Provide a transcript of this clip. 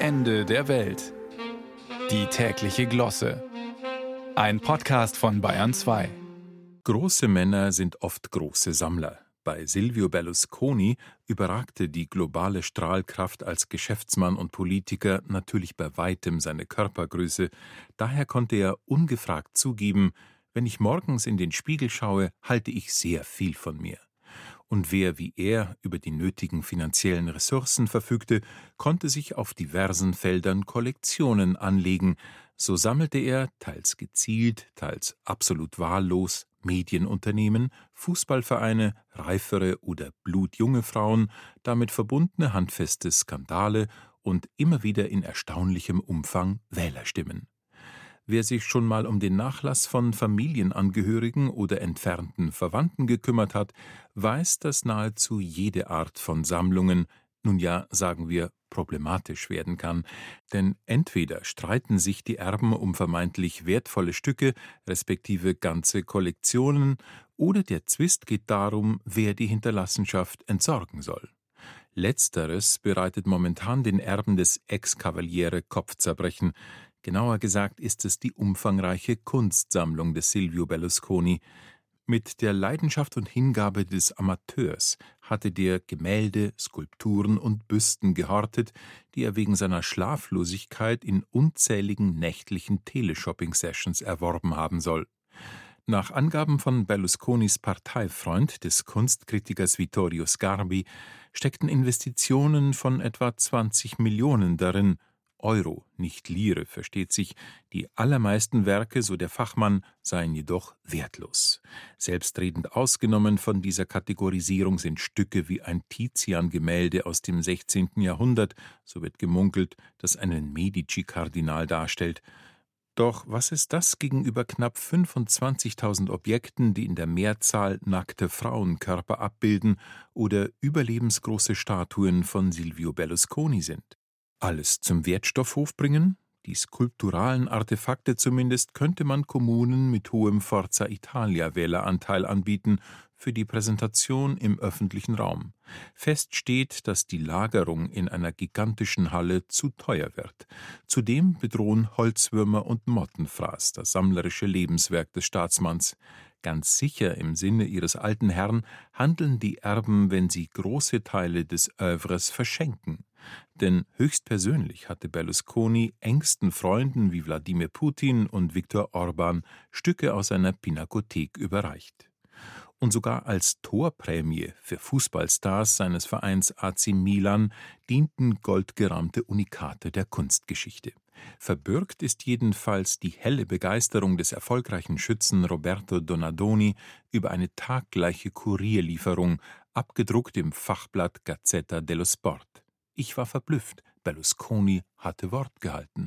Ende der Welt. Die tägliche Glosse. Ein Podcast von Bayern 2. Große Männer sind oft große Sammler. Bei Silvio Berlusconi überragte die globale Strahlkraft als Geschäftsmann und Politiker natürlich bei weitem seine Körpergröße. Daher konnte er ungefragt zugeben, wenn ich morgens in den Spiegel schaue, halte ich sehr viel von mir und wer wie er über die nötigen finanziellen Ressourcen verfügte, konnte sich auf diversen Feldern Kollektionen anlegen, so sammelte er, teils gezielt, teils absolut wahllos, Medienunternehmen, Fußballvereine, reifere oder blutjunge Frauen, damit verbundene handfeste Skandale und immer wieder in erstaunlichem Umfang Wählerstimmen. Wer sich schon mal um den Nachlass von Familienangehörigen oder entfernten Verwandten gekümmert hat, weiß, dass nahezu jede Art von Sammlungen, nun ja, sagen wir, problematisch werden kann, denn entweder streiten sich die Erben um vermeintlich wertvolle Stücke, respektive ganze Kollektionen, oder der Zwist geht darum, wer die Hinterlassenschaft entsorgen soll. Letzteres bereitet momentan den Erben des Ex-Kavaliere Kopfzerbrechen, Genauer gesagt ist es die umfangreiche Kunstsammlung des Silvio Berlusconi. Mit der Leidenschaft und Hingabe des Amateurs hatte der Gemälde, Skulpturen und Büsten gehortet, die er wegen seiner Schlaflosigkeit in unzähligen nächtlichen Teleshopping-Sessions erworben haben soll. Nach Angaben von Berlusconis Parteifreund, des Kunstkritikers Vittorio Sgarbi, steckten Investitionen von etwa 20 Millionen darin, Euro, nicht Lire, versteht sich, die allermeisten Werke, so der Fachmann, seien jedoch wertlos. Selbstredend ausgenommen von dieser Kategorisierung sind Stücke wie ein Tizian-Gemälde aus dem 16. Jahrhundert, so wird gemunkelt, das einen Medici-Kardinal darstellt. Doch was ist das gegenüber knapp 25.000 Objekten, die in der Mehrzahl nackte Frauenkörper abbilden oder überlebensgroße Statuen von Silvio Berlusconi sind? Alles zum Wertstoffhof bringen? Die skulpturalen Artefakte zumindest könnte man Kommunen mit hohem Forza Italia Wähleranteil anbieten für die Präsentation im öffentlichen Raum. Fest steht, dass die Lagerung in einer gigantischen Halle zu teuer wird. Zudem bedrohen Holzwürmer und Mottenfraß das sammlerische Lebenswerk des Staatsmanns. Ganz sicher im Sinne ihres alten Herrn handeln die Erben, wenn sie große Teile des Övres verschenken. Denn höchstpersönlich hatte Berlusconi engsten Freunden wie Wladimir Putin und Viktor Orban Stücke aus seiner Pinakothek überreicht. Und sogar als Torprämie für Fußballstars seines Vereins AC Milan dienten goldgerahmte Unikate der Kunstgeschichte. Verbürgt ist jedenfalls die helle Begeisterung des erfolgreichen Schützen Roberto Donadoni über eine taggleiche Kurierlieferung, abgedruckt im Fachblatt Gazzetta dello Sport. Ich war verblüfft, Berlusconi hatte Wort gehalten.